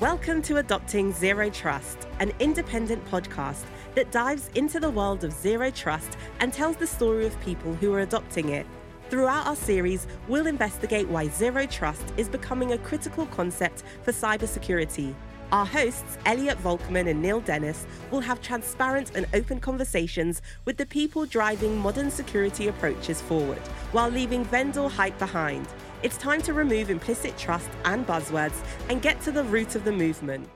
Welcome to Adopting Zero Trust, an independent podcast that dives into the world of zero trust and tells the story of people who are adopting it. Throughout our series, we'll investigate why zero trust is becoming a critical concept for cybersecurity. Our hosts, Elliot Volkman and Neil Dennis, will have transparent and open conversations with the people driving modern security approaches forward, while leaving vendor hype behind. It's time to remove implicit trust and buzzwords and get to the root of the movement.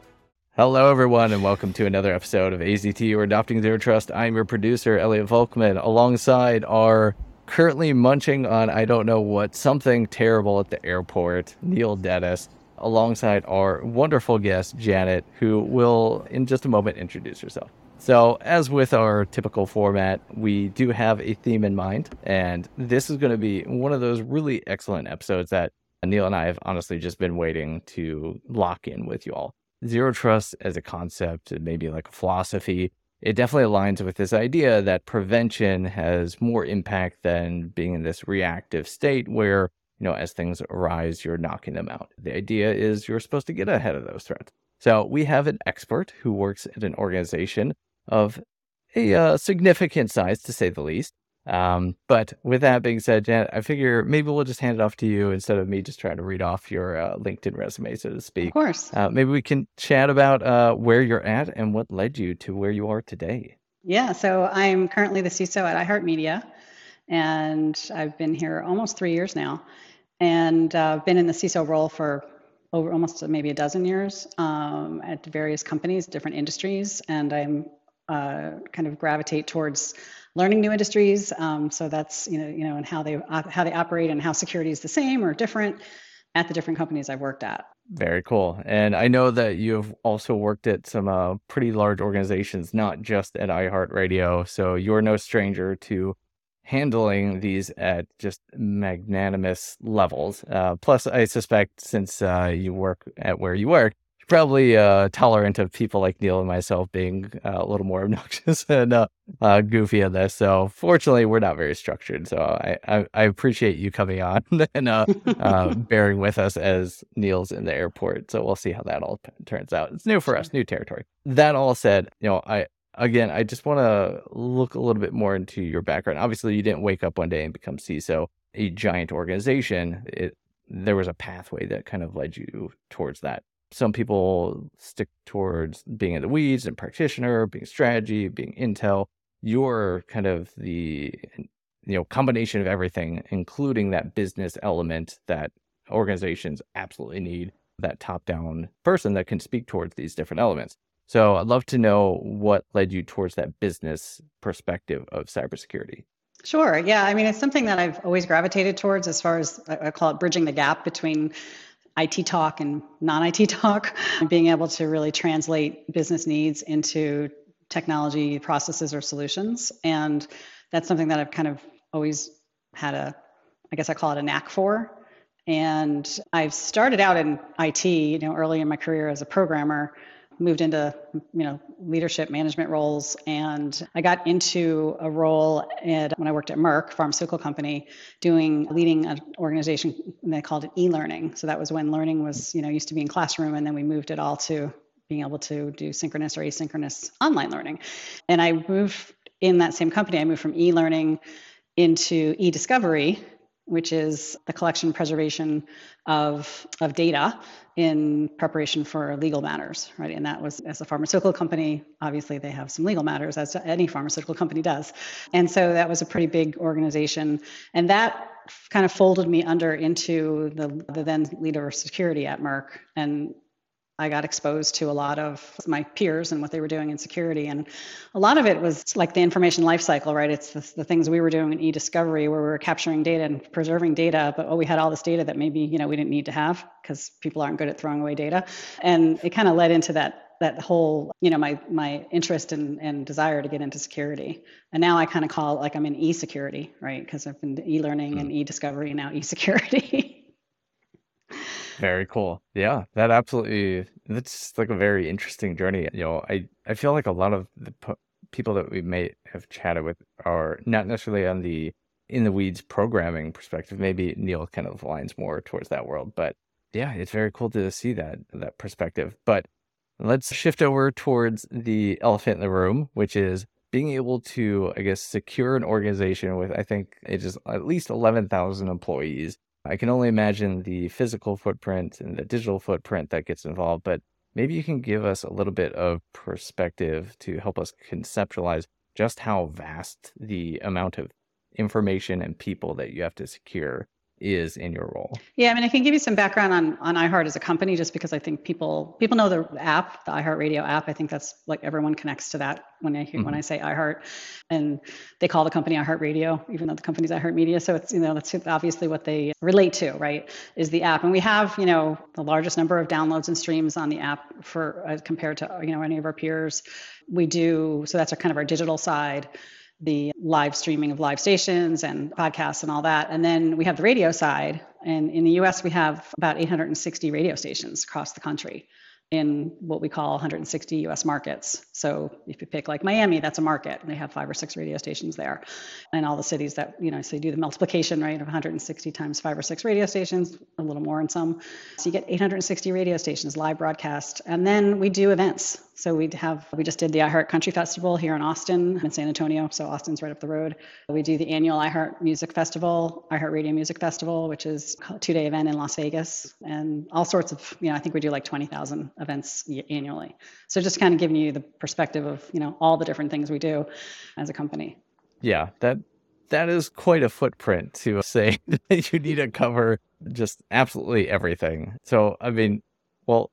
Hello, everyone, and welcome to another episode of AZT or Adopting Zero Trust. I'm your producer, Elliot Volkman, alongside our currently munching on I don't know what, something terrible at the airport, Neil Dennis alongside our wonderful guest, Janet, who will in just a moment introduce herself. So, as with our typical format, we do have a theme in mind, and this is going to be one of those really excellent episodes that Neil and I have honestly just been waiting to lock in with you all. Zero trust as a concept, maybe like a philosophy, it definitely aligns with this idea that prevention has more impact than being in this reactive state where you know, as things arise, you're knocking them out. The idea is you're supposed to get ahead of those threats. So we have an expert who works at an organization of a uh, significant size, to say the least. Um, but with that being said, Janet, I figure maybe we'll just hand it off to you instead of me just trying to read off your uh, LinkedIn resume, so to speak. Of course. Uh, maybe we can chat about uh, where you're at and what led you to where you are today. Yeah, so I'm currently the CISO at iHeartMedia, and I've been here almost three years now and uh, been in the CISO role for over almost maybe a dozen years um, at various companies, different industries, and I'm uh, kind of gravitate towards learning new industries. Um, so that's you know you know and how they how they operate and how security is the same or different at the different companies I've worked at. Very cool. And I know that you've also worked at some uh, pretty large organizations, not just at iHeartRadio. So you're no stranger to handling these at just magnanimous levels. Uh, plus, I suspect since uh, you work at where you work, probably uh, tolerant of people like Neil and myself being uh, a little more obnoxious and uh, uh, goofy on this. So, fortunately, we're not very structured. So, I, I, I appreciate you coming on and bearing with us as Neil's in the airport. So, we'll see how that all turns out. It's new for us, new territory. That all said, you know, I, again, I just want to look a little bit more into your background. Obviously, you didn't wake up one day and become CISO, a giant organization. It, there was a pathway that kind of led you towards that. Some people stick towards being in the weeds and practitioner, being strategy, being intel. You're kind of the you know combination of everything, including that business element that organizations absolutely need. That top down person that can speak towards these different elements. So I'd love to know what led you towards that business perspective of cybersecurity. Sure. Yeah. I mean, it's something that I've always gravitated towards as far as I call it bridging the gap between IT talk and non IT talk, being able to really translate business needs into technology processes or solutions. And that's something that I've kind of always had a, I guess I call it a knack for. And I've started out in IT, you know, early in my career as a programmer moved into you know leadership management roles and i got into a role at, when i worked at merck pharmaceutical company doing leading an organization they called it e-learning. So that was when learning was you know used to be in classroom and then we moved it all to being able to do synchronous or asynchronous online learning. And i moved in that same company. I moved from e-learning into e-discovery which is the collection preservation of, of data in preparation for legal matters, right? And that was as a pharmaceutical company, obviously they have some legal matters, as any pharmaceutical company does. And so that was a pretty big organization. And that kind of folded me under into the, the then leader of security at Merck. And I got exposed to a lot of my peers and what they were doing in security. And a lot of it was like the information lifecycle, right? It's the, the, things we were doing in e-discovery where we were capturing data and preserving data, but oh, we had all this data that maybe, you know, we didn't need to have because people aren't good at throwing away data. And it kind of led into that that whole, you know, my my interest and, and desire to get into security. And now I kind of call it like I'm in e-security, right? Because I've been e-learning mm. and e-discovery and now e-security. Very cool. Yeah, that absolutely that's like a very interesting journey. You know, I I feel like a lot of the people that we may have chatted with are not necessarily on the in the weeds programming perspective. Maybe Neil kind of aligns more towards that world, but Yeah, it's very cool to see that that perspective. But let's shift over towards the elephant in the room, which is being able to, I guess, secure an organization with, I think it is at least 11,000 employees. I can only imagine the physical footprint and the digital footprint that gets involved, but maybe you can give us a little bit of perspective to help us conceptualize just how vast the amount of information and people that you have to secure is in your role. Yeah, I mean, I can give you some background on on iHeart as a company, just because I think people people know the app, the iHeartRadio app. I think that's like everyone connects to that when I hear, mm-hmm. when I say iHeart, and they call the company iHeartRadio, even though the company's iHeartMedia. So it's you know that's obviously what they relate to, right? Is the app, and we have you know the largest number of downloads and streams on the app for uh, compared to you know any of our peers. We do so that's our kind of our digital side the live streaming of live stations and podcasts and all that. And then we have the radio side. And in the US, we have about 860 radio stations across the country in what we call 160 US markets. So if you pick like Miami, that's a market. They have five or six radio stations there. And all the cities that, you know, so you do the multiplication, right, of 160 times five or six radio stations, a little more in some. So you get 860 radio stations, live broadcast. And then we do events. So we have we just did the iHeart Country Festival here in Austin, in San Antonio. So Austin's right up the road. We do the annual iHeart Music Festival, iHeart Radio Music Festival, which is a two-day event in Las Vegas, and all sorts of you know I think we do like 20,000 events annually. So just kind of giving you the perspective of you know all the different things we do as a company. Yeah, that that is quite a footprint to say that you need to cover just absolutely everything. So I mean, well,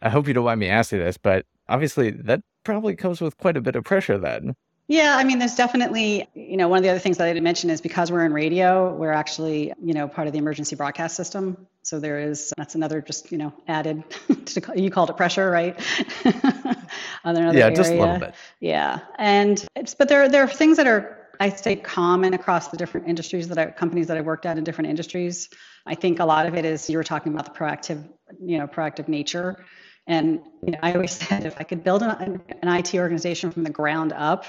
I hope you don't mind me asking this, but obviously that probably comes with quite a bit of pressure then. Yeah, I mean, there's definitely, you know, one of the other things that I didn't mention is because we're in radio, we're actually, you know, part of the emergency broadcast system. So there is, that's another just, you know, added, to, you called it pressure, right? another yeah, area. just a little bit. Yeah. And it's, but there, there are things that are, I say common across the different industries that I, companies that I worked at in different industries. I think a lot of it is you were talking about the proactive, you know, proactive nature and you know, I always said if I could build an, an IT organization from the ground up,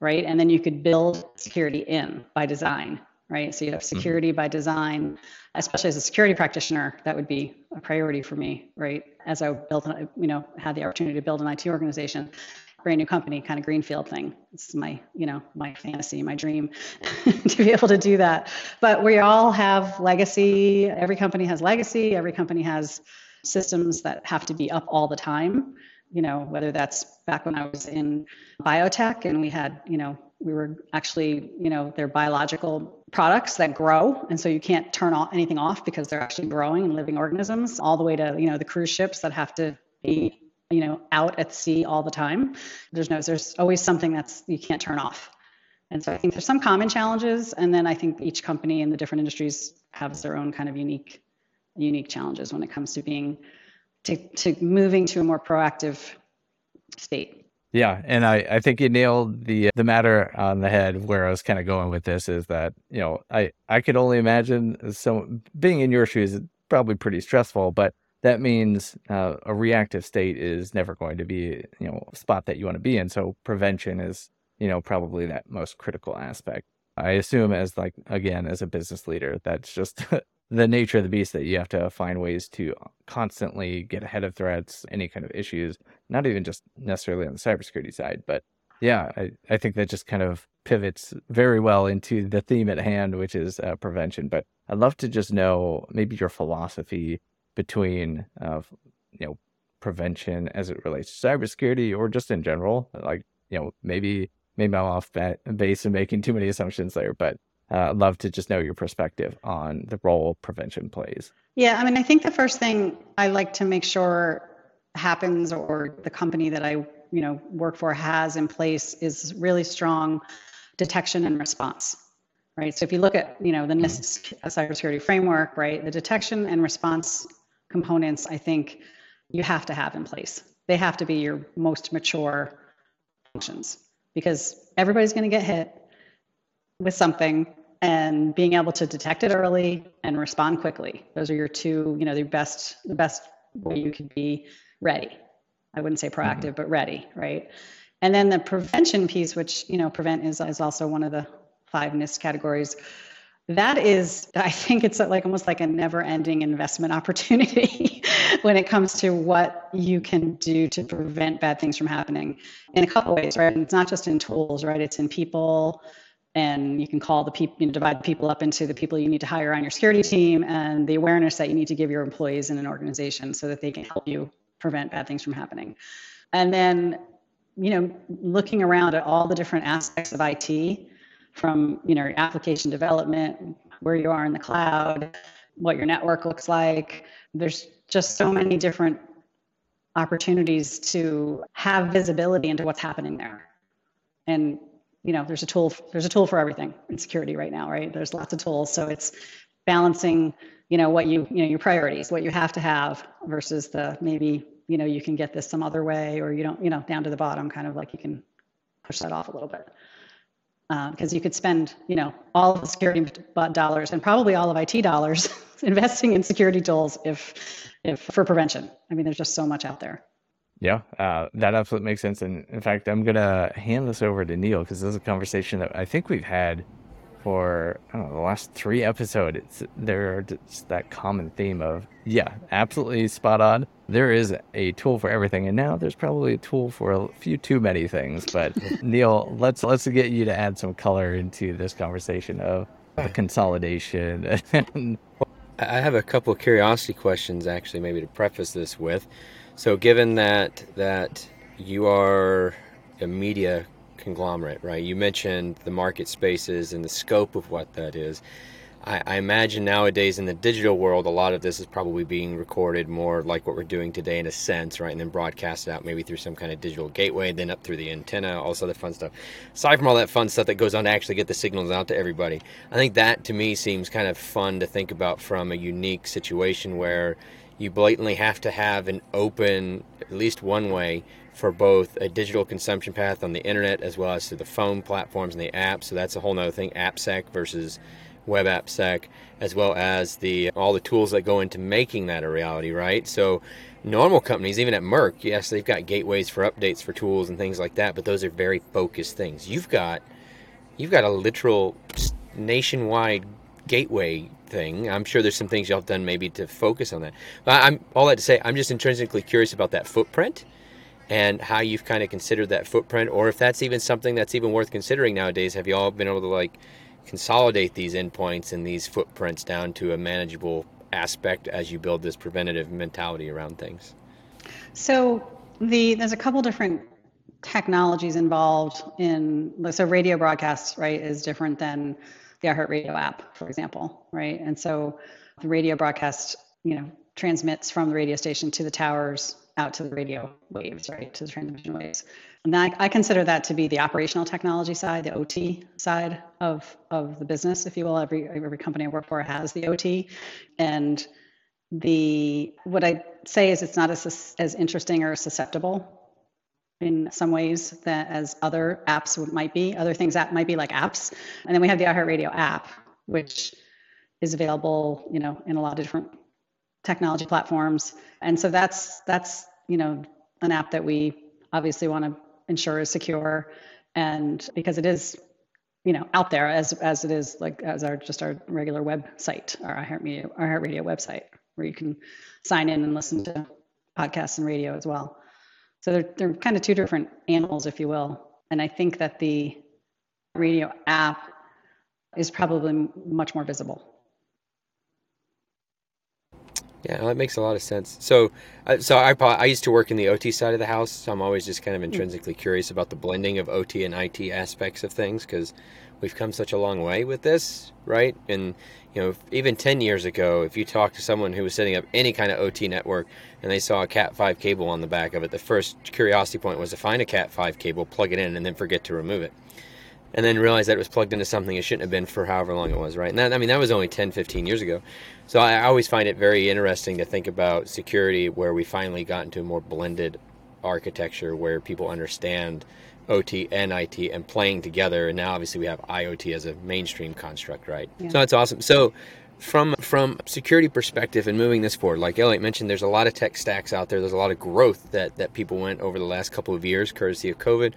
right, and then you could build security in by design, right? So you have mm-hmm. security mm-hmm. by design, especially as a security practitioner, that would be a priority for me, right? As I built, you know, had the opportunity to build an IT organization, brand new company, kind of greenfield thing. It's my, you know, my fantasy, my dream to be able to do that. But we all have legacy. Every company has legacy. Every company has systems that have to be up all the time you know whether that's back when i was in biotech and we had you know we were actually you know they're biological products that grow. And so you can't turn off anything off because they're actually growing and living organisms all the way to you know the cruise ships that have to be you know out at sea all the time. There's no there's always something that's you can't turn off. And so i think there's some common challenges. And then i think each company in the different industries has their own kind of unique unique challenges when it comes to being to, to moving to a more proactive state. Yeah, and I, I think you nailed the the matter on the head. Where I was kind of going with this is that you know I I could only imagine so being in your shoes is probably pretty stressful, but that means uh, a reactive state is never going to be you know a spot that you want to be in. So prevention is you know probably that most critical aspect. I assume as like again as a business leader, that's just the nature of the beast that you have to find ways to constantly get ahead of threats, any kind of issues, not even just necessarily on the cybersecurity side, but yeah, I, I think that just kind of pivots very well into the theme at hand, which is uh, prevention. But I'd love to just know maybe your philosophy between, uh, you know, prevention as it relates to cybersecurity or just in general. Like, you know, maybe maybe I'm off base and making too many assumptions there, but I'd love to just know your perspective on the role prevention plays. Yeah, I mean, I think the first thing I like to make sure happens, or the company that I you know work for has in place, is really strong detection and response. Right. So if you look at you know the mm-hmm. NIST uh, cybersecurity framework, right, the detection and response components, I think you have to have in place. They have to be your most mature functions because everybody's going to get hit with something and being able to detect it early and respond quickly. Those are your two, you know, the best the best way you could be ready. I wouldn't say proactive, mm-hmm. but ready, right? And then the prevention piece, which you know, prevent is is also one of the five NIST categories. that is i think it's like almost like a never ending investment opportunity when it comes to what you can do to prevent bad things from happening in a couple ways right and it's not just in tools right it's in people and you can call the people you know divide people up into the people you need to hire on your security team and the awareness that you need to give your employees in an organization so that they can help you prevent bad things from happening and then you know looking around at all the different aspects of it from you know application development, where you are in the cloud, what your network looks like. There's just so many different opportunities to have visibility into what's happening there. And you know, there's a tool there's a tool for everything in security right now, right? There's lots of tools, so it's balancing, you know, what you you know your priorities, what you have to have versus the maybe you know you can get this some other way or you don't you know down to the bottom kind of like you can push that off a little bit because uh, you could spend, you know, all of the security dollars and probably all of IT dollars investing in security tools if, if for prevention. I mean, there's just so much out there. Yeah, uh, that absolutely makes sense. And in fact, I'm gonna hand this over to Neil because this is a conversation that I think we've had for know, the last three episodes. It's there's that common theme of yeah, absolutely spot on there is a tool for everything, and now there's probably a tool for a few too many things. But Neil, let's let's get you to add some color into this conversation of the consolidation. I have a couple of curiosity questions, actually, maybe to preface this with. So, given that that you are a media conglomerate, right? You mentioned the market spaces and the scope of what that is. I, I, imagine nowadays in the digital world, a lot of this is probably being recorded more like what we're doing today in a sense, right? And then broadcasted out maybe through some kind of digital gateway, then up through the antenna, all this other fun stuff. Aside from all that fun stuff that goes on to actually get the signals out to everybody, I think that to me seems kind of fun to think about from a unique situation where you blatantly have to have an open, at least one way, for both a digital consumption path on the internet as well as to the phone platforms and the apps. So that's a whole nother thing, AppSec versus web AppSec, as well as the all the tools that go into making that a reality, right? So normal companies, even at Merck, yes, they've got gateways for updates for tools and things like that, but those are very focused things. You've got you've got a literal nationwide gateway thing. I'm sure there's some things y'all have done maybe to focus on that. But I'm all that to say, I'm just intrinsically curious about that footprint and how you've kind of considered that footprint, or if that's even something that's even worth considering nowadays. Have you all been able to like consolidate these endpoints and these footprints down to a manageable aspect as you build this preventative mentality around things? So the there's a couple different technologies involved in so radio broadcasts right is different than the iHeartRadio app, for example, right? And so the radio broadcast, you know, transmits from the radio station to the towers out to the radio waves, right, to the transmission waves. And I, I consider that to be the operational technology side, the OT side of of the business, if you will. Every every company I work for has the OT, and the what I say is it's not as as interesting or susceptible in some ways that as other apps might be. Other things that might be like apps, and then we have the iHeartRadio app, which is available, you know, in a lot of different technology platforms. And so that's that's you know an app that we obviously want to ensure is secure, and because it is you know out there as as it is like as our just our regular website, our iHeartRadio our iHeartRadio website, where you can sign in and listen to podcasts and radio as well. So they're they're kind of two different animals, if you will. And I think that the radio app is probably much more visible yeah, that makes a lot of sense. So, uh, so I I used to work in the OT side of the house, so I'm always just kind of intrinsically curious about the blending of OT and IT aspects of things because we've come such a long way with this, right? And you know, even 10 years ago, if you talked to someone who was setting up any kind of OT network and they saw a Cat5 cable on the back of it, the first curiosity point was to find a Cat5 cable, plug it in, and then forget to remove it and then realized that it was plugged into something it shouldn't have been for however long it was, right? And that, I mean, that was only 10, 15 years ago. So I, always find it very interesting to think about security where we finally got into a more blended architecture where people understand OT and IT and playing together. And now obviously we have IoT as a mainstream construct, right? Yeah. So that's awesome. So from from security perspective and moving this forward, like Elliot mentioned, there's a lot of tech stacks out there. There's a lot of growth that that people went over the last couple of years, courtesy of COVID.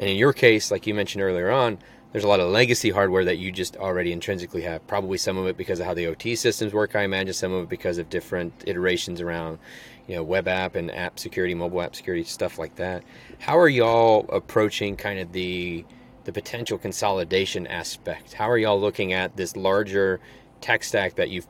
And in your case, like you mentioned earlier on, there's a lot of legacy hardware that you just already intrinsically have. Probably some of it because of how the OT systems work. I imagine some of it because of different iterations around, you know, web app and app security, mobile app security, stuff like that. How are y'all approaching kind of the the potential consolidation aspect? How are y'all looking at this larger tech stack that you've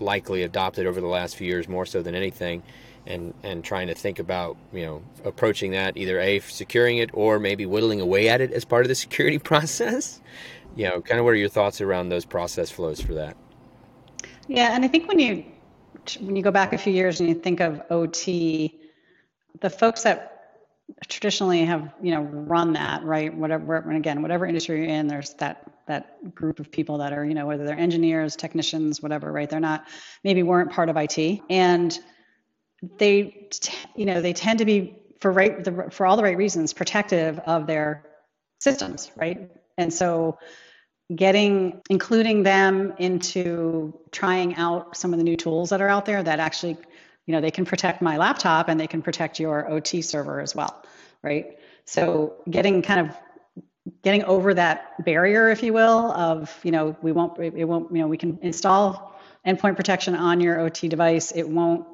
likely adopted over the last few years more so than anything? and and trying to think about you know approaching that either a securing it or maybe whittling away at it as part of the security process you know kind of what are your thoughts around those process flows for that yeah and i think when you when you go back a few years and you think of ot the folks that traditionally have you know run that right? Whatever and again whatever industry you're in there's that that group of people that are you know whether they're engineers technicians whatever right? They're not maybe weren't part of it and they you know they tend to be for right the, for all the right reasons protective of their systems right? And so getting including them into trying out some of the new tools that are out there that actually you know they can protect my laptop and they can protect your ot server as well right? So getting kind of getting over that barrier if you will of you know we won't it won't you know we can install endpoint protection on your ot device. It won't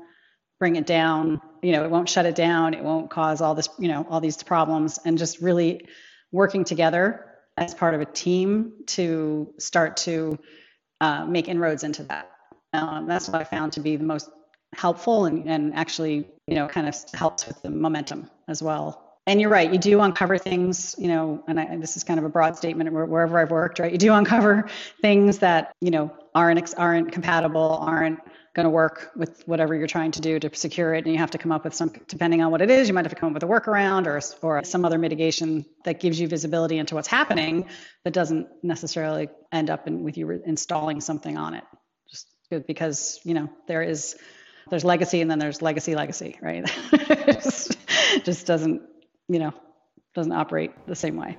bring it down you know it won't shut it down. It won't cause all this you know all these problems and just really working together as part of a team to start to uh, make inroads into that. Um, that's what i found to be the most helpful and, and actually you know kind of helps with the momentum as well. And you're right you do uncover things you know and, I, and this is kind of a broad statement wherever i've worked right you do uncover things that you know aren't aren't compatible aren't going to work with whatever you're trying to do to secure it and you have to come up with some depending on what it is you might have to come up with a workaround or, or some other mitigation that gives you visibility into what's happening but doesn't necessarily end up in, with you installing something on it. Just because you know there is there's legacy and then there's legacy legacy right? Just, just doesn't you know doesn't operate the same way.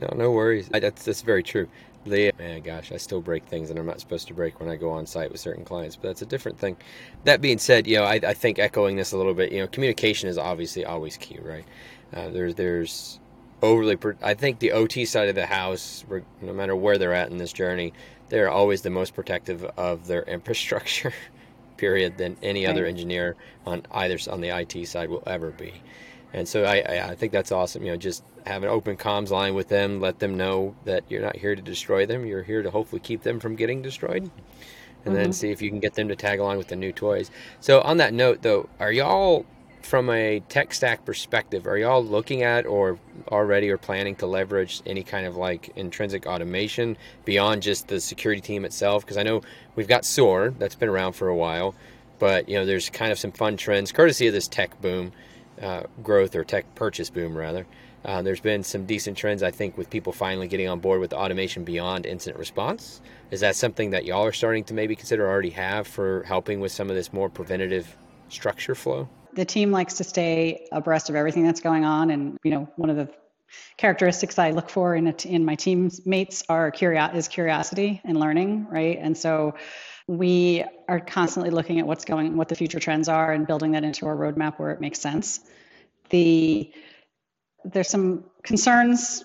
No no worries. I, that's that's very true. The man, gosh, I still break things that I'm not supposed to break when I go on site with certain clients, but that's a different thing. That being said, you know, I, I think echoing this a little bit, you know, communication is obviously always key, right? Uh, there's there's overly, I think the OT side of the house, no matter where they're at in this journey, they're always the most protective of their infrastructure, period, than any right. other engineer on either on the IT side will ever be. And so I, I, I think that's awesome. You know, just have an open comms line with them. Let them know that you're not here to destroy them. You're here to hopefully keep them from getting destroyed. And mm-hmm. then see if you can get them to tag along with the new toys. So on that note, though, are y'all from a tech stack perspective, are y'all looking at or already or planning to leverage any kind of like intrinsic automation beyond just the security team itself? Because I know we've got SOAR that's been around for a while, but you know there's kind of some fun trends courtesy of this tech boom uh, growth or tech purchase boom rather. Uh, there's been some decent trends, I think, with people finally getting on board with automation beyond incident response. Is that something that y'all are starting to maybe consider already have for helping with some of this more preventative structure flow? The team likes to stay abreast of everything that's going on, and you know, one of the characteristics I look for in t- in my teammates are curio- is curiosity and learning, right? And so we are constantly looking at what's going, what the future trends are, and building that into our roadmap where it makes sense. The there's some concerns.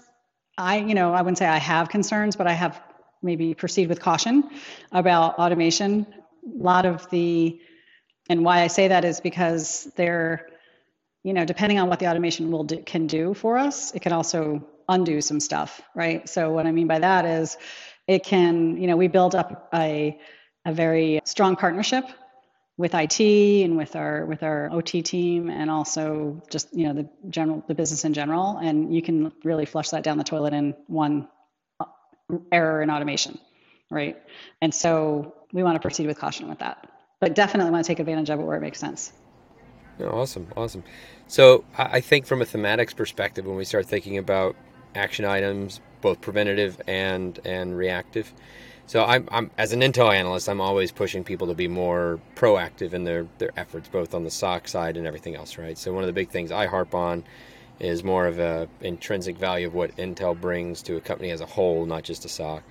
I, you know, I wouldn't say I have concerns, but I have maybe proceed with caution about automation. A lot of the, and why I say that is because they're, you know, depending on what the automation will do, can do for us, it can also undo some stuff, right? So what I mean by that is, it can, you know, we build up a a very strong partnership with IT and with our with our OT team and also just you know the general the business in general. And you can really flush that down the toilet in one uh, error in automation right? And so we want to proceed with caution with that but definitely want to take advantage of it where it makes sense awesome awesome so I think from a thematics perspective when we start thinking about action items both preventative and and reactive so I'm, I'm, as an Intel analyst, I'm always pushing people to be more proactive in their, their efforts, both on the SOC side and everything else, right? So one of the big things I harp on is more of a intrinsic value of what Intel brings to a company as a whole, not just a SOC.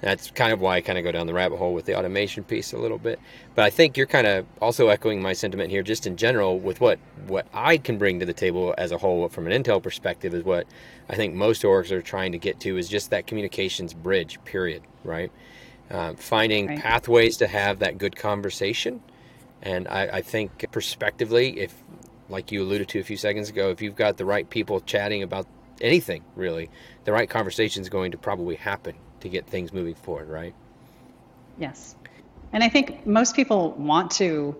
That's kind of why I kind of go down the rabbit hole with the automation piece a little bit. But I think you're kind of also echoing my sentiment here, just in general, with what what I can bring to the table as a whole from an Intel perspective is what I think most orgs are trying to get to is just that communications bridge. Period. Right. Uh, finding right. pathways to have that good conversation, and I, I think prospectively, if like you alluded to a few seconds ago, if you've got the right people chatting about anything really, the right conversation is going to probably happen to get things moving forward, right? Yes. And I think most people want to,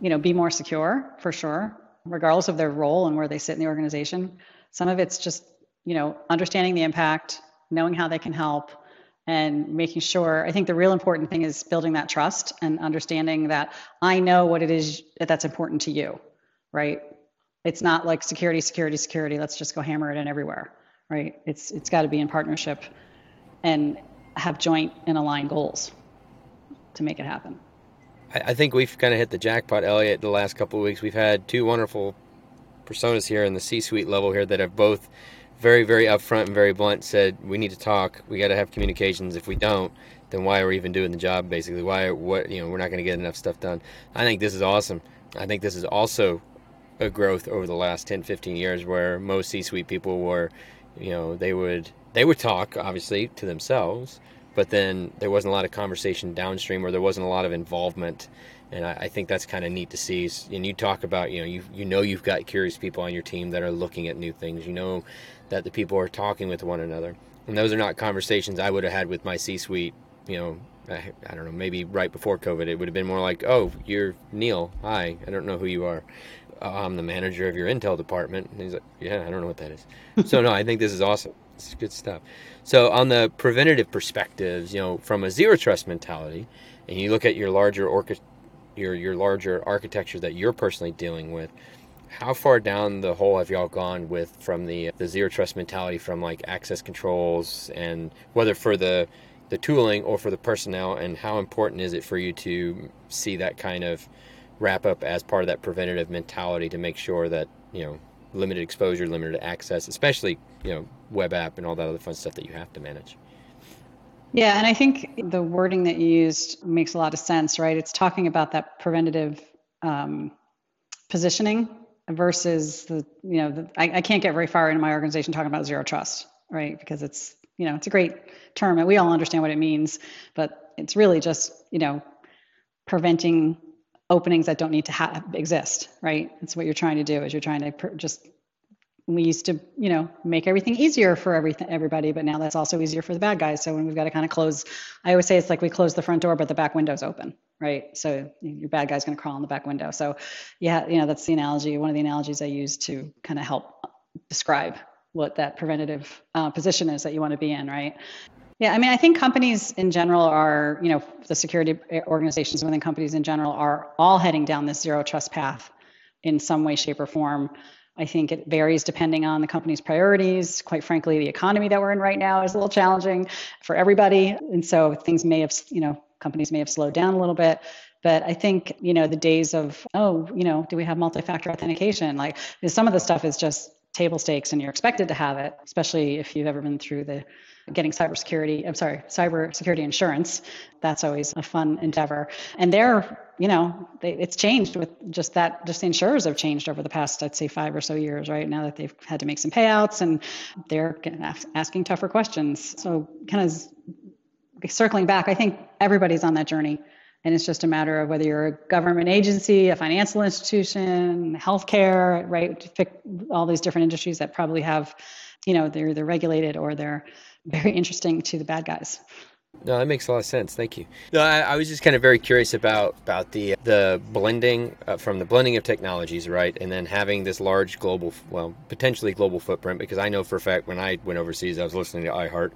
you know, be more secure for sure, regardless of their role and where they sit in the organization. Some of it's just, you know, understanding the impact, knowing how they can help, and making sure. I think the real important thing is building that trust and understanding that I know what it is that's important to you, right? It's not like security, security, security. Let's just go hammer it in everywhere, right? It's it's got to be in partnership and have joint and aligned goals to make it happen. I think we've kind of hit the jackpot, Elliot, the last couple of weeks. We've had two wonderful personas here in the C-suite level here that have both very, very upfront and very blunt said, we need to talk. We got to have communications. If we don't, then why are we even doing the job? Basically, why? What? You know, we're not going to get enough stuff done. I think this is awesome. I think this is also a growth over the last 10, 15 years where most C-suite people were, you know, they would they would talk obviously to themselves, but then there wasn't a lot of conversation downstream or there wasn't a lot of involvement. And I, I think that's kind of neat to see. And you talk about, you know, you you know you've got curious people on your team that are looking at new things. You know that the people are talking with one another, and those are not conversations I would have had with my C-suite. You know, I, I don't know, maybe right before COVID, it would have been more like, "Oh, you're Neil. Hi, I don't know who you are." Uh, I'm the manager of your Intel department. And he's like, yeah, I don't know what that is. so no, I think this is awesome. It's good stuff. So on the preventative perspectives, you know, from a zero trust mentality, and you look at your larger orca- your your larger architecture that you're personally dealing with, how far down the hole have y'all gone with from the the zero trust mentality from like access controls and whether for the the tooling or for the personnel and how important is it for you to see that kind of wrap up as part of that preventative mentality to make sure that you know limited exposure, limited access, especially you know web app and all that other fun stuff that you have to manage. Yeah, and I think the wording that you used makes a lot of sense, right? It's talking about that preventative um, positioning versus the you know the, I, I can't get very far into my organization talking about zero trust, right? Because it's you know it's a great term and we all understand what it means, but it's really just you know preventing openings that don't need to ha- exist, right? That's what you're trying to do is you're trying to pr- just we used to, you know, make everything easier for everything everybody, but now that's also easier for the bad guys. So when we've got to kind of close, I always say it's like we close the front door, but the back window's open, right? So your bad guy's going to crawl in the back window. So yeah, you know, that's the analogy. One of the analogies I use to kind of help describe what that preventative uh, position is that you want to be in, right? Yeah, I mean, I think companies in general are, you know, the security organizations within companies in general are all heading down this zero trust path in some way, shape, or form. I think it varies depending on the company's priorities. Quite frankly, the economy that we're in right now is a little challenging for everybody. And so things may have, you know, companies may have slowed down a little bit. But I think, you know, the days of, oh, you know, do we have multi factor authentication? Like some of the stuff is just table stakes and you're expected to have it, especially if you've ever been through the getting cybersecurity, I'm sorry, cybersecurity insurance. That's always a fun endeavor. And they're, you know, they, it's changed with just that, just the insurers have changed over the past, I'd say, five or so years, right? Now that they've had to make some payouts and they're asking tougher questions. So, kind of circling back, I think everybody's on that journey. And it's just a matter of whether you're a government agency, a financial institution, healthcare, right? All these different industries that probably have, you know, they're they're regulated or they're very interesting to the bad guys. No, that makes a lot of sense. Thank you. No, I, I was just kind of very curious about about the the blending uh, from the blending of technologies, right, and then having this large global, well, potentially global footprint. Because I know for a fact when I went overseas, I was listening to iHeart,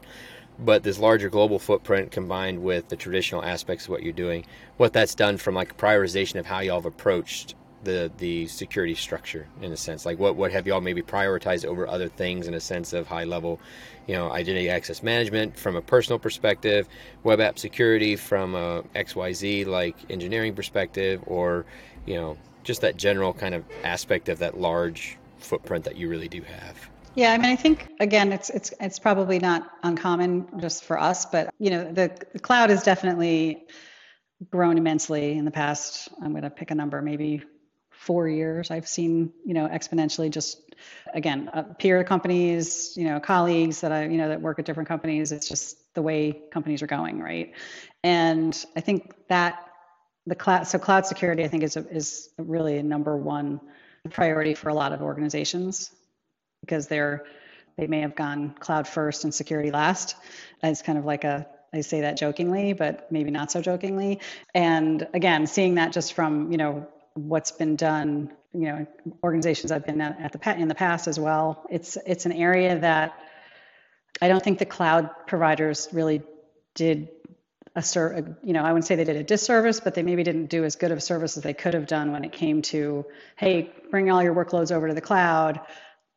but this larger global footprint combined with the traditional aspects of what you're doing, what that's done from like prioritization of how y'all have approached the the security structure in a sense. Like what what have y'all maybe prioritized over other things in a sense of high level you know identity access management from a personal perspective web app security from a xyz like engineering perspective or you know just that general kind of aspect of that large footprint that you really do have Yeah, I mean, I think again, it's it's it's probably not uncommon just for us, but you know, the, the cloud has definitely grown immensely in the past. I'm going to pick a number, maybe four years. I've seen you know exponentially just again uh, peer companies, you know, colleagues that I you know that work at different companies. It's just the way companies are going, right? And I think that the cloud so cloud security I think is a, is really a number one priority for a lot of organizations because they're they may have gone cloud first and security last. It's kind of like a I say that jokingly, but maybe not so jokingly. And again, seeing that just from you know what's been done, you know, organizations I've been at, at the in the past as well. It's it's an area that I don't think the cloud providers really did a, ser- you know, I wouldn't say they did a disservice, but they maybe didn't do as good of service as they could have done when it came to, hey, bring all your workloads over to the cloud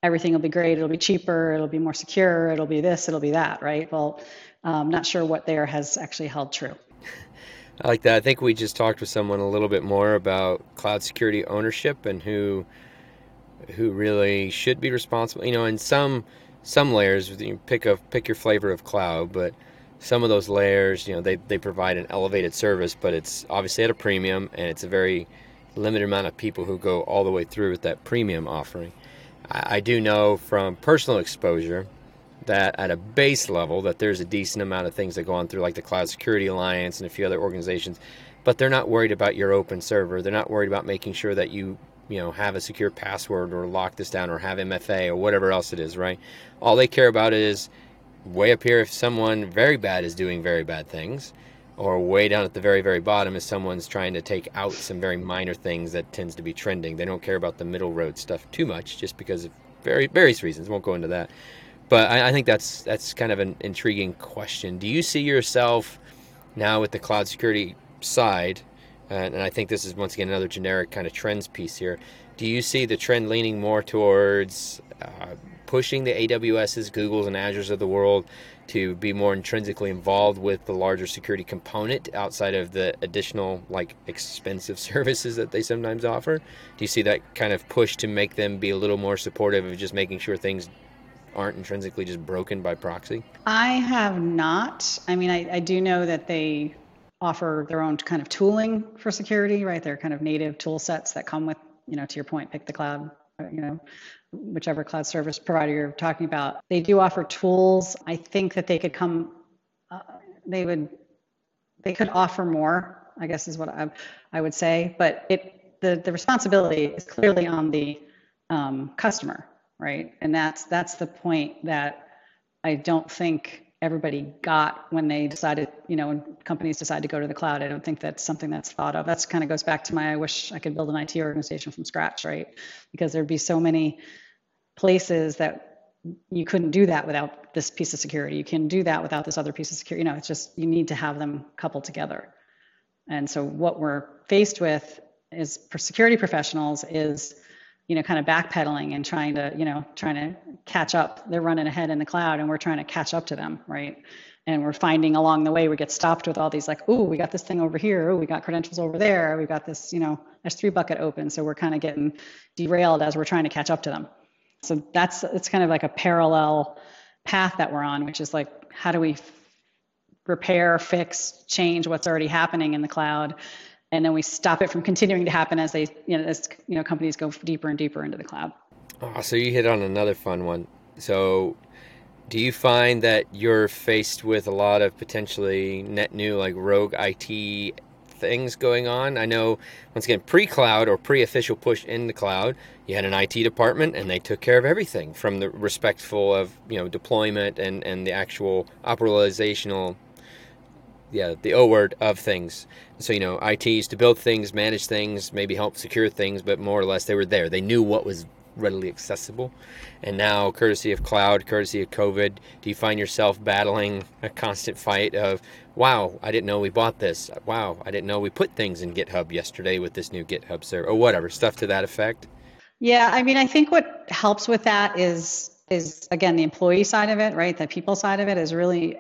everything will be great, it'll be cheaper, it'll be more secure, it'll be this, it'll be that, right? Well, I'm um, not sure what there has actually held true. I like that. I think we just talked with someone a little bit more about cloud security ownership and who who really should be responsible. You know, in some some layers, you pick a pick your flavor of cloud, but some of those layers, you know, they, they provide an elevated service, but it's obviously at a premium, and it's a very limited amount of people who go all the way through with that premium offering. I do know from personal exposure that at a base level that there's a decent amount of things that go on through like the Cloud Security Alliance and a few other organizations, but they're not worried about your open server. They're not worried about making sure that you you know have a secure password or lock this down or have MFA or whatever else it is, right? All they care about is way up here if someone very bad is doing very bad things or way down at the very very bottom is someone's trying to take out some very minor things that tends to be trending. They don't care about the middle road stuff too much just because of very various reasons. Won't go into that. But I, I think that's that's kind of an intriguing question. Do you see yourself now with the cloud security side and, and i think this is once again another generic kind of trends piece here. Do you see the trend leaning more towards uh, pushing the AWS's, Google's, and Azures of the world to be more intrinsically involved with the larger security component outside of the additional like expensive services that they sometimes offer? Do you see that kind of push to make them be a little more supportive of just making sure things aren't intrinsically just broken by proxy? I have not. I mean, I, I do know that they offer their own kind of tooling for security, right? They're kind of native tool sets that come with, you know, to your point, pick the cloud, you know, whichever cloud service provider you're talking about. They do offer tools. I think that they could come, uh, they would, they could offer more. I guess is what I, I would say. But it, the the responsibility is clearly on the um, customer, right? And that's that's the point that I don't think everybody got when they decided, you know, when companies decide to go to the cloud. I don't think that's something that's thought of. That's kind of goes back to my I wish I could build an IT organization from scratch, right? Because there'd be so many places that you couldn't do that without this piece of security. You can do that without this other piece of security. You know, it's just you need to have them coupled together. And so what we're faced with is for security professionals is you know, kind of backpedaling and trying to, you know, trying to catch up. They're running ahead in the cloud and we're trying to catch up to them, right? And we're finding along the way we get stopped with all these like, oh, we got this thing over here, oh, we got credentials over there, we got this, you know, S3 bucket open. So we're kind of getting derailed as we're trying to catch up to them. So that's it's kind of like a parallel path that we're on, which is like, how do we repair, fix, change what's already happening in the cloud and then we stop it from continuing to happen as they you know as you know companies go deeper and deeper into the cloud. Oh, so you hit on another fun one. So do you find that you're faced with a lot of potentially net new like rogue it things going on? I know once again pre-cloud or pre-official push in the cloud you had an it department and they took care of everything from the respectful of you know deployment and and the actual operationalizational yeah, the O word of things. So, you know, IT used to build things, manage things, maybe help secure things, but more or less they were there. They knew what was readily accessible. And now, courtesy of cloud, courtesy of COVID, do you find yourself battling a constant fight of, wow, I didn't know we bought this. Wow, I didn't know we put things in GitHub yesterday with this new GitHub server, or whatever, stuff to that effect? Yeah, I mean, I think what helps with that is is again the employee side of it, right? The people side of it is really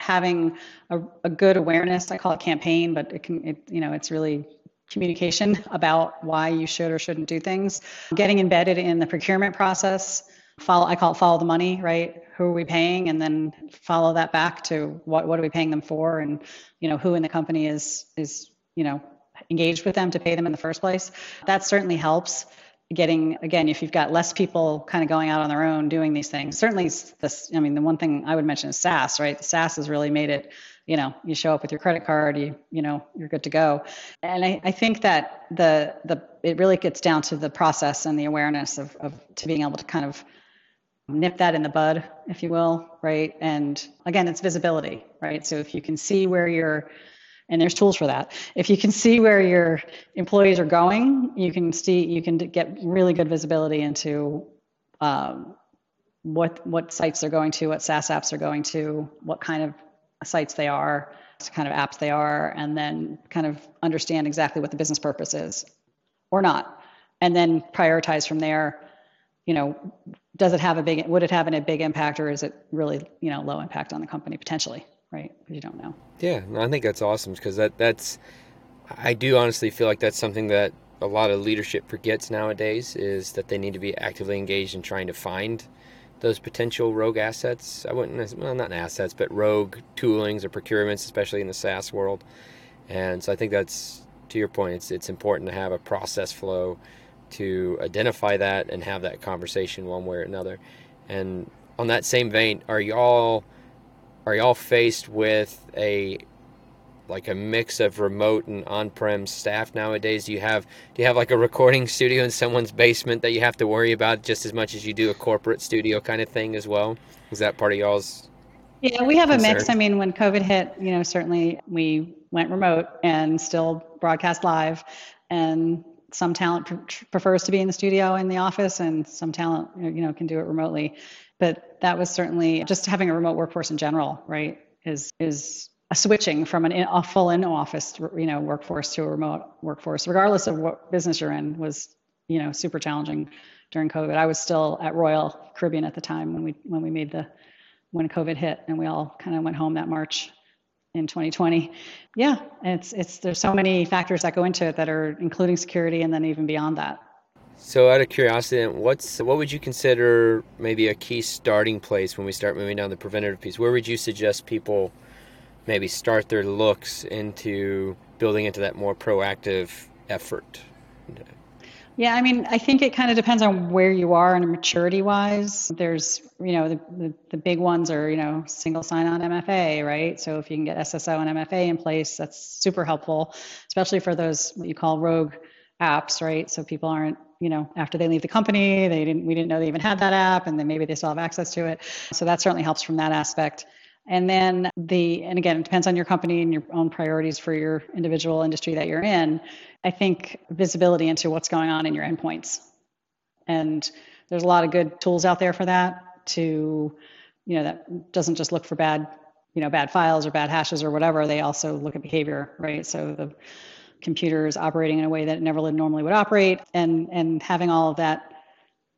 having a, a good awareness. I call it campaign, but it can, it, you know, it's really communication about why you should or shouldn't do things. Getting embedded in the procurement process follow i call it follow the money right who are we paying and then follow that back to what, what are we paying them for and you know who in the company is is you know engaged with them to pay them in the first place that certainly helps getting again if you've got less people kind of going out on their own doing these things certainly this i mean the one thing i would mention is saas right saas has really made it you know you show up with your credit card you you know you're good to go and i, I think that the the it really gets down to the process and the awareness of, of to being able to kind of nip that in the bud, if you will, right? And again, it's visibility, right? So if you can see where your and there's tools for that. If you can see where your employees are going, you can see you can get really good visibility into um, what what sites they're going to, what SaaS apps they're going to, what kind of sites they are, what kind of apps they are, and then kind of understand exactly what the business purpose is, or not, and then prioritize from there. You know, does it have a big, would it have a big impact or is it really, you know, low impact on the company potentially, right? Because you don't know. Yeah, I think that's awesome because that that's, I do honestly feel like that's something that a lot of leadership forgets nowadays is that they need to be actively engaged in trying to find those potential rogue assets. I wouldn't, well, not assets, but rogue toolings or procurements, especially in the SaaS world. And so I think that's, to your point, it's, it's important to have a process flow to identify that and have that conversation one way or another. And on that same vein, are y'all are y'all faced with a like a mix of remote and on-prem staff nowadays? Do you have do you have like a recording studio in someone's basement that you have to worry about just as much as you do a corporate studio kind of thing as well? Is that part of y'all's yeah, we have concern? a mix. I mean, when COVID hit, you know, certainly we went remote and still broadcast live. And some talent pr- prefers to be in the studio in the office and some talent you know can do it remotely but that was certainly just having a remote workforce in general right is is a switching from an in, a full in office you know workforce to a remote workforce regardless of what business you're in was you know super challenging during covid. I was still at royal caribbean at the time when we when we made the when covid hit and we all kind of went home that march in 2020 yeah it's it's there's so many factors that go into it that are including security and then even beyond that so out of curiosity what's what would you consider maybe a key starting place when we start moving down the preventative piece where would you suggest people maybe start their looks into building into that more proactive effort yeah, I mean, I think it kind of depends on where you are and maturity wise. There's, you know, the, the, the, big ones are, you know, single sign on MFA, right? So if you can get SSO and MFA in place, that's super helpful, especially for those what you call rogue apps, right? So people aren't, you know, after they leave the company, they didn't, we didn't know they even had that app and then maybe they still have access to it. So that certainly helps from that aspect. And then the, and again, it depends on your company and your own priorities for your individual industry that you're in. I think visibility into what's going on in your endpoints. And there's a lot of good tools out there for that to, you know, that doesn't just look for bad, you know, bad files or bad hashes or whatever. They also look at behavior, right? So the computer is operating in a way that it never normally would operate and, and having all of that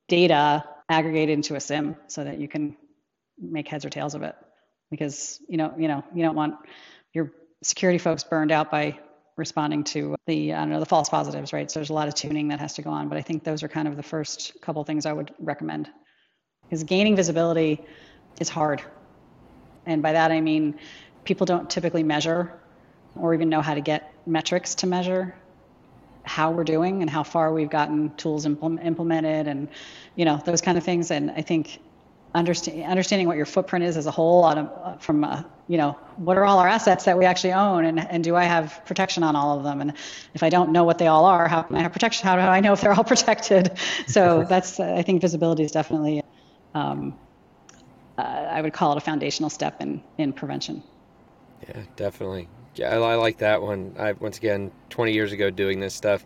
data aggregated into a SIEM so that you can make heads or tails of it. Because, you know, you know, you don't want your security folks burned out by responding to the I don't know the false positives, right? So there's a lot of tuning that has to go on, but I think those are kind of the first couple things I would recommend. Because gaining visibility is hard, and by that I mean people don't typically measure or even know how to get metrics to measure how we're doing and how far we've gotten tools implement, implemented and you know those kind of things. And i think understand, understanding what your footprint is as a whole a, from a, you know what are all our assets that we actually own and, and do i have protection on all of them? And if i don't know what they all are how can i have protection? How do i know if they're all protected? So that's i think visibility is definitely um, uh, i would call it a foundational step in in prevention. Yeah definitely i, I like that one i once again 20 years ago doing this stuff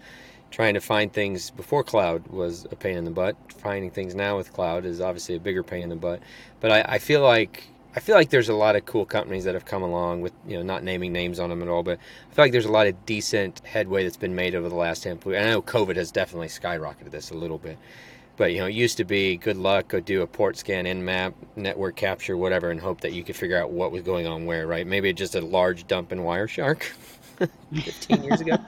trying to find things before cloud was a pain in the butt. Finding things now with cloud is obviously a bigger pain in the butt. But I, I, feel like I feel like there's a lot of cool companies that have come along with you know not naming names on them at all, but I feel like there's a lot of decent headway that's been made over the last handful. And I know COVID has definitely skyrocketed this a little bit. But you know, it used to be good luck, go do a port scan, Nmap, network capture, whatever, and hope that you could figure out what was going on where, right? Maybe just a large dump in Wireshark. 15 years ago.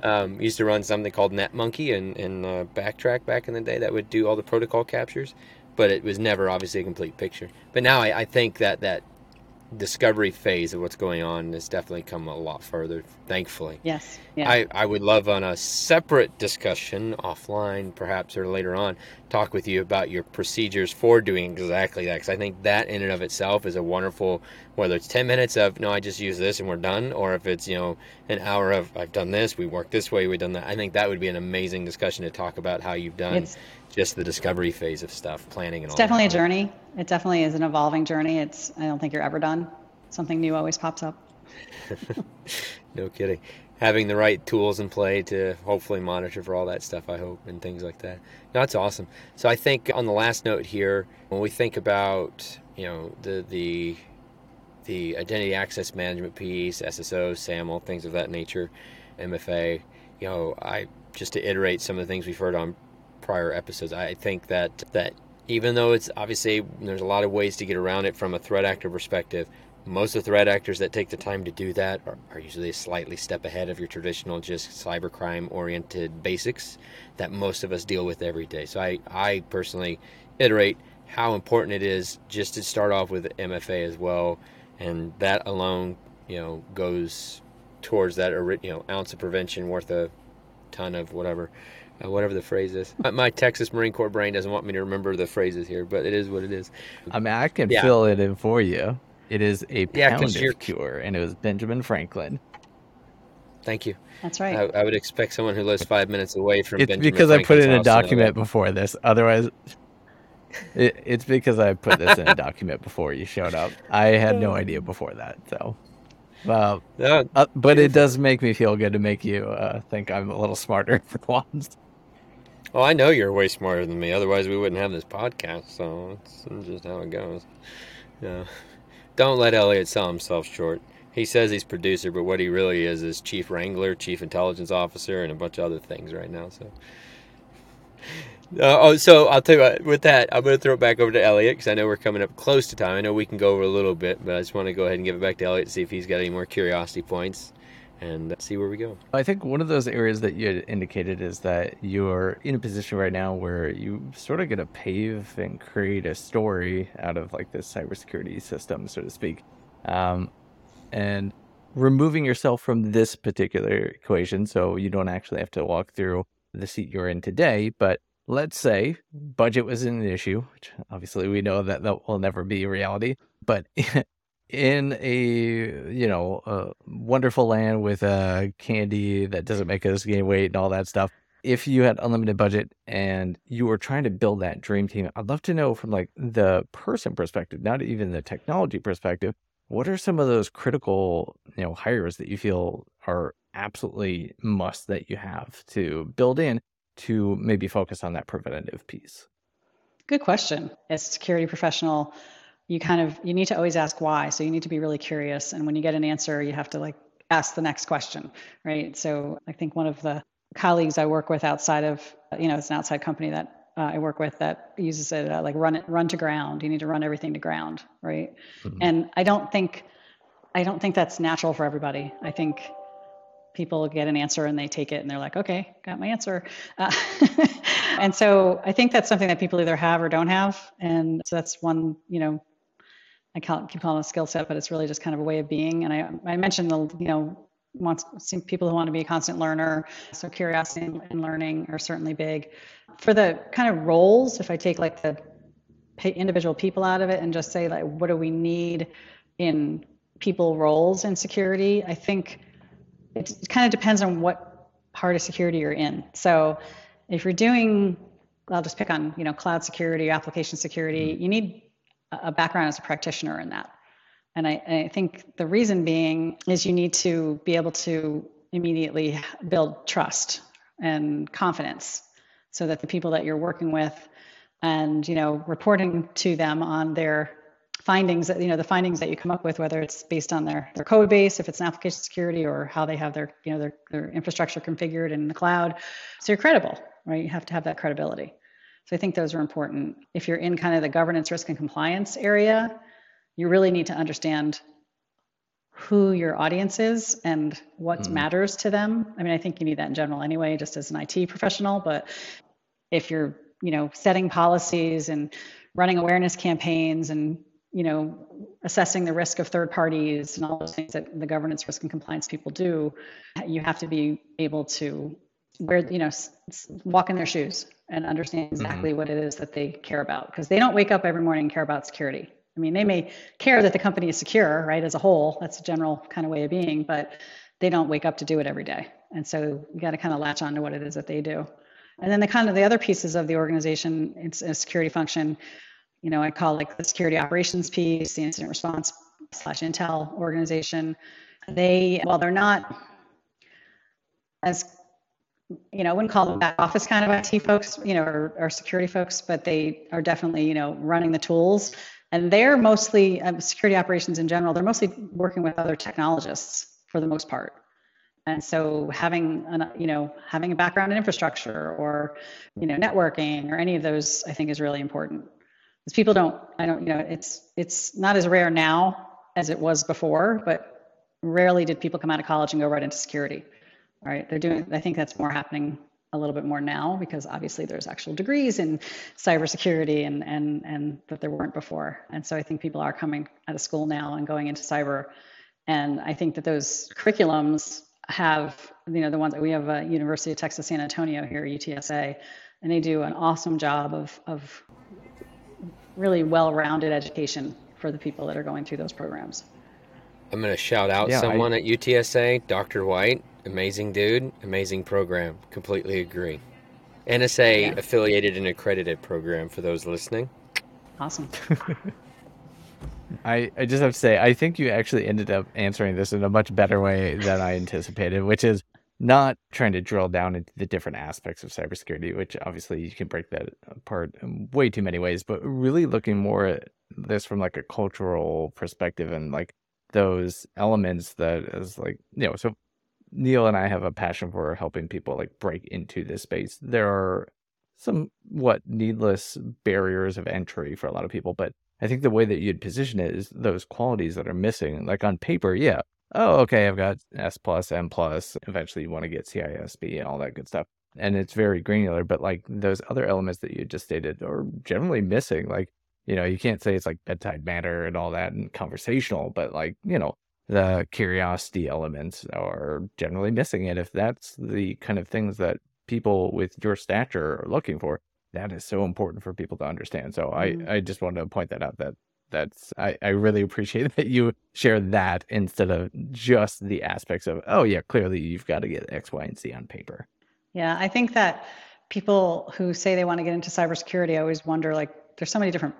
Um, used to run something called NetMonkey and, and uh, Backtrack back in the day that would do all the protocol captures. but it was never obviously a complete picture. But now I, I think that that discovery phase of what's going on has definitely come a lot further, thankfully. Yes. Yeah. I, I would love on a separate discussion offline, perhaps, or later on, talk with you about your procedures for doing exactly that. Because I think that in and of itself is a wonderful, whether it's 10 minutes of, no, I just use this and we're done, or if it's, you know, an hour of, I've done this, we work this way, we've done that. I think that would be an amazing discussion to talk about how you've done it's, just the discovery phase of stuff, planning and it's all definitely a journey. It definitely is an evolving journey. It's, I don't think you're ever done. Something new always pops up. no kidding. Having the right tools in play to hopefully monitor for all that stuff, I hope, and things like that. No, that's awesome. So I think on the last note here, when we think about you know the the the identity access management piece, SSO, SAML, things of that nature, MFA, you know, I just to iterate some of the things we've heard on prior episodes, I think that that even though it's obviously there's a lot of ways to get around it from a threat actor perspective, most of the threat actors that take the time to do that are, are usually a slightly step ahead of your traditional just cybercrime oriented basics that most of us deal with every day. So I, I personally iterate how important it is just to start off with MFA as well, and that alone, you know, goes towards that you know ounce of prevention worth a ton of whatever. Uh, whatever the phrase is. My Texas Marine Corps brain doesn't want me to remember the phrases here, but it is what it is. I mean, I can yeah. fill it in for you. It is a pound yeah, of cure, and it was Benjamin Franklin. Thank you. That's right. I, I, would expect someone who lives five minutes away from. It's Benjamin because Franklin's I put in a document before this. Otherwise, it, it's because I put this in a document before you showed up. I had no idea before that. So, well, uh, but beautiful. it does make me feel good to make you uh, think I'm a little smarter for once. Well, I know you're way smarter than me. Otherwise, we wouldn't have this podcast. So it's just how it goes. Yeah. Don't let Elliot sell himself short. He says he's producer, but what he really is is chief wrangler, chief intelligence officer, and a bunch of other things right now. So, uh, oh, so I'll tell you what. With that, I'm going to throw it back over to Elliot because I know we're coming up close to time. I know we can go over a little bit, but I just want to go ahead and give it back to Elliot to see if he's got any more curiosity points and see where we go. I think one of those areas that you indicated is that you're in a position right now where you sort of get to pave and create a story out of like this cybersecurity system, so to speak. Um, and removing yourself from this particular equation, so you don't actually have to walk through the seat you're in today, but let's say budget was an issue, which obviously we know that that will never be reality, but in a you know a wonderful land with a candy that doesn't make us gain weight and all that stuff if you had unlimited budget and you were trying to build that dream team i'd love to know from like the person perspective not even the technology perspective what are some of those critical you know hires that you feel are absolutely must that you have to build in to maybe focus on that preventative piece? Good question. As a security professional you kind of you need to always ask why. So you need to be really curious. And when you get an answer you have to like ask the next question right? So i think one of the colleagues i work with outside of you know it's an outside company that uh, i work with that uses it uh, like run it run to ground. You need to run everything to ground right? Mm-hmm. and i don't think i don't think that's natural for everybody. I think people get an answer and they take it and they're like okay got my answer. Uh, and so i think that's something that people either have or don't have. And so that's one you know I can't keep calling it a skill set, but it's really just kind of a way of being. And I, I mentioned the, you know, wants people who want to be a constant learner. So curiosity and learning are certainly big. For the kind of roles, if I take like the individual people out of it and just say like, what do we need in people roles in security? I think it kind of depends on what part of security you're in. So if you're doing, I'll just pick on, you know, cloud security, application security, mm-hmm. you need a background as a practitioner in that. And I, I, think the reason being is you need to be able to immediately build trust and confidence so that the people that you're working with and you know reporting to them on their findings that you know the findings that you come up with whether it's based on their their code base if it's an application security or how they have their you know their, their infrastructure configured in the cloud so you're credible right you have to have that credibility so I think those are important. If you're in kind of the governance, risk, and compliance area, you really need to understand who your audience is and what mm. matters to them. I mean, I think you need that in general anyway, just as an IT professional. But if you're, you know, setting policies and running awareness campaigns and you know assessing the risk of third parties and all those things that the governance risk and compliance people do you have to be able to wear you know walk in their shoes and understand mm-hmm. exactly mm-hmm. what it is that they care about because they don't wake up every morning and care about security i mean they may care that the company is secure right as a whole that's a general kind of way of being but they don't wake up to do it every day and so you got to kind of latch on to what it is that they do and then the kind of the other pieces of the organization it's a security function you know, I call like the security operations piece, the incident response slash intel organization. They, well, they're not as, you know, I wouldn't call them back office kind of IT folks, you know, or, or security folks, but they are definitely, you know, running the tools. And they're mostly um, security operations in general. They're mostly working with other technologists for the most part. And so having an, you know having a background in infrastructure or you know networking or any of those I think is really important because people don't i don't you know it's it's not as rare now as it was before but rarely did people come out of college and go right into security right they're doing i think that's more happening a little bit more now because obviously there's actual degrees in cybersecurity and and and that there weren't before and so i think people are coming out of school now and going into cyber and i think that those curriculums have you know the ones that we have a university of texas san antonio here utsa and they do an awesome job of of really well-rounded education for the people that are going through those programs. I'm going to shout out yeah, someone I, at UTSA, Dr. White, amazing dude, amazing program. Completely agree. NSA yeah. affiliated and accredited program for those listening. Awesome. I, I just have to say, I think you actually ended up answering this in a much better way than I anticipated, which is not trying to drill down into the different aspects of cybersecurity, which obviously you can break that apart in way too many ways, but really looking more at this from like a cultural perspective and like those elements that is like, you know, so Neil and I have a passion for helping people like break into this space. There are some what needless barriers of entry for a lot of people, but I think the way that you'd position it is those qualities that are missing. Like on paper, yeah, oh, okay, I've got S plus, M plus. Eventually, you want to get CISSP and all that good stuff. And it's very granular, but like those other elements that you just stated are generally missing. Like, you know, you can't say it's like bedtime manner and all that and conversational, but like, you know, the curiosity elements are generally missing. And if that's the kind of things that people with your stature are looking for, that is so important for people to understand. So mm-hmm. I, I just wanted to point that out that that's I, I really appreciate that you share that instead of just the aspects of oh yeah clearly you've got to get x y and z on paper yeah i think that people who say they want to get into cybersecurity i always wonder like there's so many different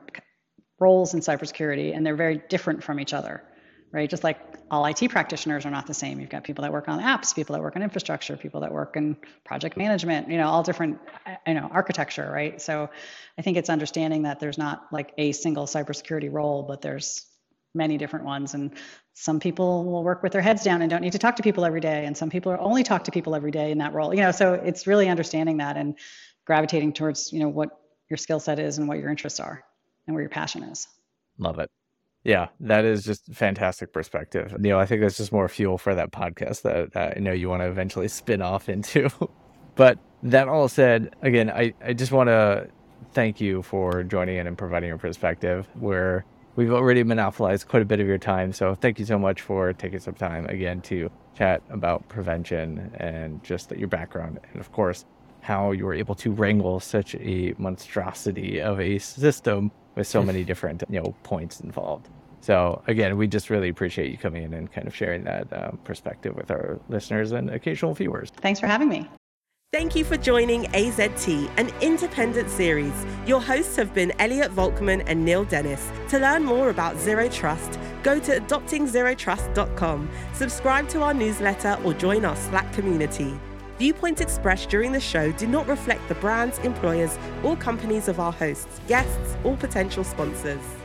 roles in cybersecurity and they're very different from each other right? Just like all IT practitioners are not the same. You've got people that work on apps, people that work on infrastructure, people that work in project management, you know, all different, you know, architecture, right? So I think it's understanding that there's not like a single cybersecurity role, but there's many different ones. And some people will work with their heads down and don't need to talk to people every day. And some people are only talk to people every day in that role, you know, so it's really understanding that and gravitating towards, you know, what your skill set is and what your interests are and where your passion is. Love it. Yeah, that is just fantastic perspective. Neil, I think that's just more fuel for that podcast that, that I know you want to eventually spin off into. but that all said, again, I, I just want to thank you for joining in and providing your perspective where we've already monopolized quite a bit of your time. So thank you so much for taking some time again to chat about prevention and just your background. And of course, how you were able to wrangle such a monstrosity of a system with so many different you know points involved. So again, we just really appreciate you coming in and kind of sharing that um, perspective with our listeners and occasional viewers. Thanks for having me. Thank you for joining AZT, an independent series. Your hosts have been Elliot Volkman and Neil Dennis. To learn more about Zero Trust, go to adoptingzerotrust.com, subscribe to our newsletter, or join our Slack community. Viewpoints expressed during the show do not reflect the brands, employers, or companies of our hosts, guests, or potential sponsors.